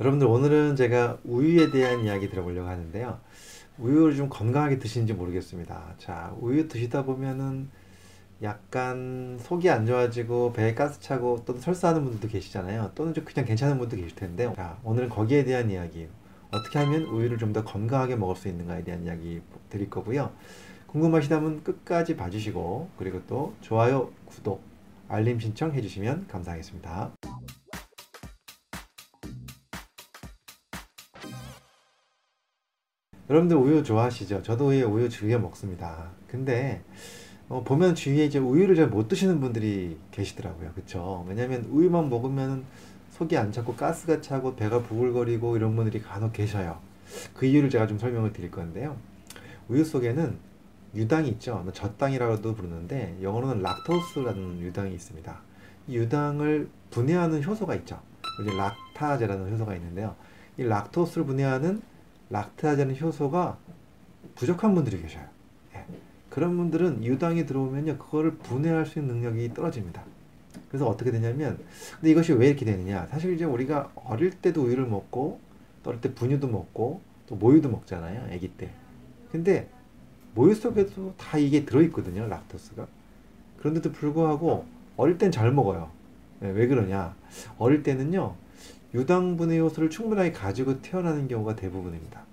여러분들 오늘은 제가 우유에 대한 이야기 들어보려고 하는데요. 우유를 좀 건강하게 드시는지 모르겠습니다. 자, 우유 드시다 보면은 약간 속이 안 좋아지고 배에 가스 차고 또는 설사하는 분들도 계시잖아요. 또는 좀 그냥 괜찮은 분도 계실 텐데. 자, 오늘은 거기에 대한 이야기. 어떻게 하면 우유를 좀 더 건강하게 먹을 수 있는가에 대한 이야기 드릴 거고요. 궁금하시다면 끝까지 봐주시고 그리고 또 좋아요, 구독, 알림 신청 해 주시면 감사하겠습니다. 여러분들 우유 좋아하시죠? 저도 우유, 즐겨 먹습니다. 근데 어, 보면 주위에 이제 우유를 잘 못 드시는 분들이 계시더라고요. 그쵸? 왜냐면 우유만 먹으면 속이 안 차고 가스가 차고 배가 부글거리고 이런 분들이 간혹 계셔요. 그 이유를 제가 좀 설명을 드릴 건데요. 우유 속에는 유당이 있죠. 뭐 젖당이라고도 부르는데 영어로는 락토스라는 유당이 있습니다. 이 유당을 분해하는 효소가 있죠. 이제 락타제라는 효소가 있는데요. 이 락토스를 분해하는 락타제라는 효소가 부족한 분들이 계셔요. 예. 그런 분들은 유당이 들어오면요, 그거를 분해할 수 있는 능력이 떨어집니다. 그래서 어떻게 되냐면, 근데 이것이 왜 이렇게 되느냐? 사실 이제 우리가 어릴 때도 우유를 먹고, 또 어릴 때 분유도 먹고, 또 모유도 먹잖아요, 아기 때. 근데 모유 속에도 다 이게 들어있거든요, 락토스가. 그런데도 불구하고 어릴 땐 잘 먹어요. 예, 왜 그러냐? 어릴 때는요, 유당분해 요소를 충분하게 가지고 태어나는 경우가 대부분입니다.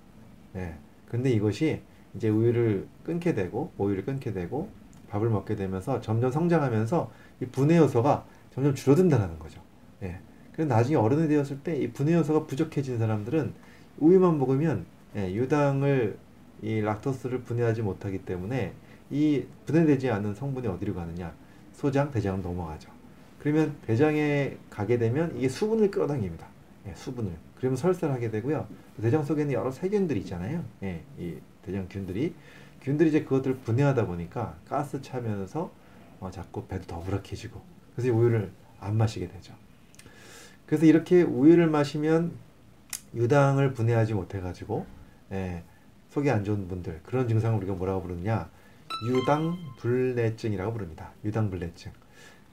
예. 근데 이것이 이제 우유를 끊게 되고, 모유를 끊게 되고, 밥을 먹게 되면서 점점 성장하면서 이 분해 요소가 점점 줄어든다는 거죠. 예. 그래서 나중에 어른이 되었을 때 이 분해 요소가 부족해진 사람들은 우유만 먹으면 예, 유당을 이 락토스를 분해하지 못하기 때문에 이 분해되지 않는 성분이 어디로 가느냐? 소장, 대장으로 넘어가죠. 그러면 대장에 가게 되면 이게 수분을 끌어당깁니다. 예, 수분을. 그러면 설사를 하게 되고요. 대장 속에는 여러 세균들이 있잖아요. 예, 이 대장균들이. 균들이 이제 그것들을 분해하다 보니까 가스 차면서 어, 자꾸 배도 더부락해지고 그래서 우유를 안 마시게 되죠. 그래서 이렇게 우유를 마시면 유당을 분해하지 못해가지고 예, 속이 안 좋은 분들 그런 증상을 우리가 뭐라고 부르느냐 유당불내증이라고 부릅니다. 유당불내증.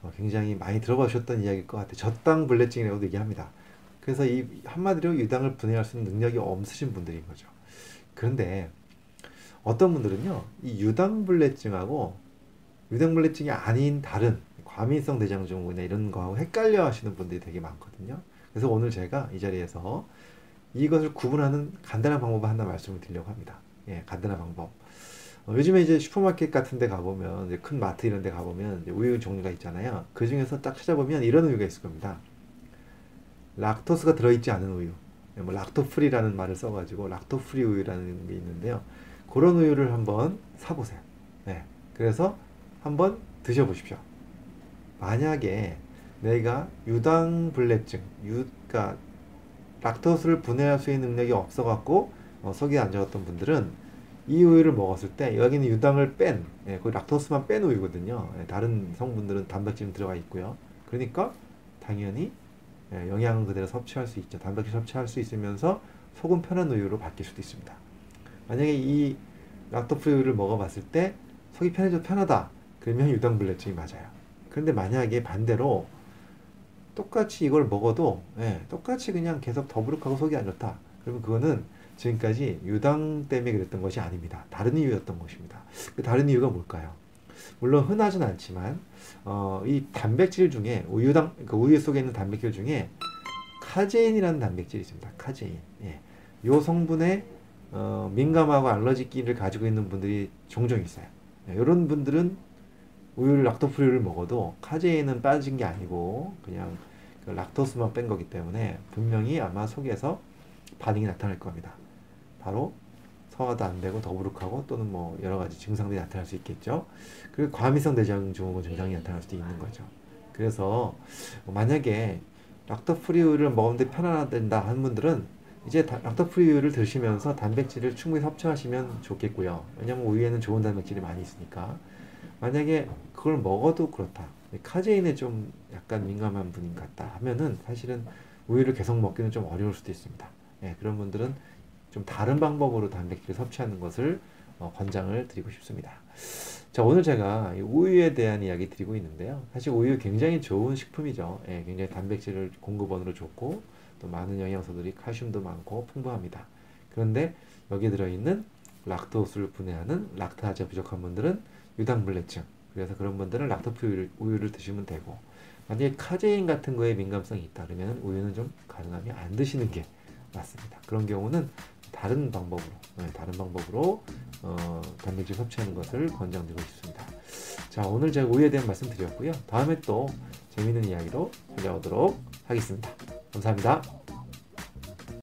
어, 굉장히 많이 들어보셨던 이야기일 것 같아요. 젖당불내증이라고도 얘기합니다. 그래서 이 한마디로 유당을 분해할 수 있는 능력이 없으신 분들인 거죠. 그런데 어떤 분들은요, 이 유당불내증하고 유당불내증이 아닌 다른 과민성 대장증후군이나 이런 거하고 헷갈려 하시는 분들이 되게 많거든요. 그래서 오늘 제가 이 자리에서 이것을 구분하는 간단한 방법을 하나 말씀을 드리려고 합니다. 예, 간단한 방법. 어, 요즘에 이제 슈퍼마켓 같은 데 가보면, 큰 마트 이런 데 가보면 우유 종류가 있잖아요. 그 중에서 딱 찾아보면 이런 우유가 있을 겁니다. 락토스가 들어있지 않은 우유. 예, 뭐 lacto-free라는 말을 써가지고 lacto-free 우유라는 게 있는데요. 그런 우유를 한번 사보세요. 네. 그래서 한번 드셔보십시오. 만약에 내가 유당불내증, 유, 그러니까 락토스를 분해할 수 있는 능력이 없어갖고 어, 속이 안 좋았던 분들은 이 우유를 먹었을 때 여기는 유당을 뺀, 예, 그 락토스만 뺀 우유거든요. 예, 다른 성분들은 단백질 들어가 있고요. 그러니까 당연히 예, 영양은 그대로 섭취할 수 있죠. 단백질 섭취할 수 있으면서 속은 편한 우유로 바뀔 수도 있습니다. 만약에 이 락토프리 우유를 먹어봤을 때 속이 편해져 편하다. 그러면 유당불내증이 맞아요. 그런데 만약에 반대로 똑같이 이걸 먹어도 예, 똑같이 그냥 계속 더부룩하고 속이 안 좋다. 그러면 그거는 지금까지 유당 때문에 그랬던 것이 아닙니다. 다른 이유였던 것입니다. 그 다른 이유가 뭘까요? 물론 흔하진 않지만 어, 이 단백질 중에 우유당 그 우유 속에 있는 단백질 중에 카제인이라는 단백질이 있습니다. 카제인. 예. 요 성분에 어, 민감하고 알러지 기를 가지고 있는 분들이 종종 있어요. 예, 이런 분들은 우유를 lacto-free를 먹어도 카제인은 빠진 게 아니고 그냥 그 락토스만 뺀 거기 때문에 분명히 아마 속에서 반응이 나타날 겁니다. 바로 소화도 안 되고 더부룩하고 또는 뭐 여러 가지 증상들이 나타날 수 있겠죠. 그리고 과민성 대장 증후군 증상이 나타날 수도 있는 거죠. 그래서 만약에 lacto-free 우유를 먹는데 편안하다 하는 분들은 이제 lacto-free 우유를 드시면서 단백질을 충분히 섭취하시면 좋겠고요. 왜냐면 우유에는 좋은 단백질이 많이 있으니까. 만약에 그걸 먹어도 그렇다. 카제인에 좀 약간 민감한 분인 것 같다 하면은 사실은 우유를 계속 먹기는 좀 어려울 수도 있습니다. 예, 그런 분들은 좀 다른 방법으로 단백질을 섭취하는 것을 어, 권장을 드리고 싶습니다. 자, 오늘 제가 우유에 대한 이야기 드리고 있는데요. 사실 우유 굉장히 좋은 식품이죠. 예, 굉장히 단백질을 공급원으로 좋고, 또 많은 영양소들이 칼슘도 많고 풍부합니다. 그런데 여기 들어있는 락토스를 분해하는 락타제 부족한 분들은 유당불내증 그래서 그런 분들은 락토프 우유를 드시면 되고 만약에 카제인 같은 거에 민감성이 있다 그러면 우유는 좀 가능하면 안 드시는 게 맞습니다. 그런 경우는 다른 방법으로 네, 다른 방법으로 어, 단백질 섭취하는 것을 권장드리고 싶습니다. 자 오늘 제가 우유에 대한 말씀 드렸고요. 다음에 또 재미있는 이야기로 찾아오도록 하겠습니다. 감사합니다.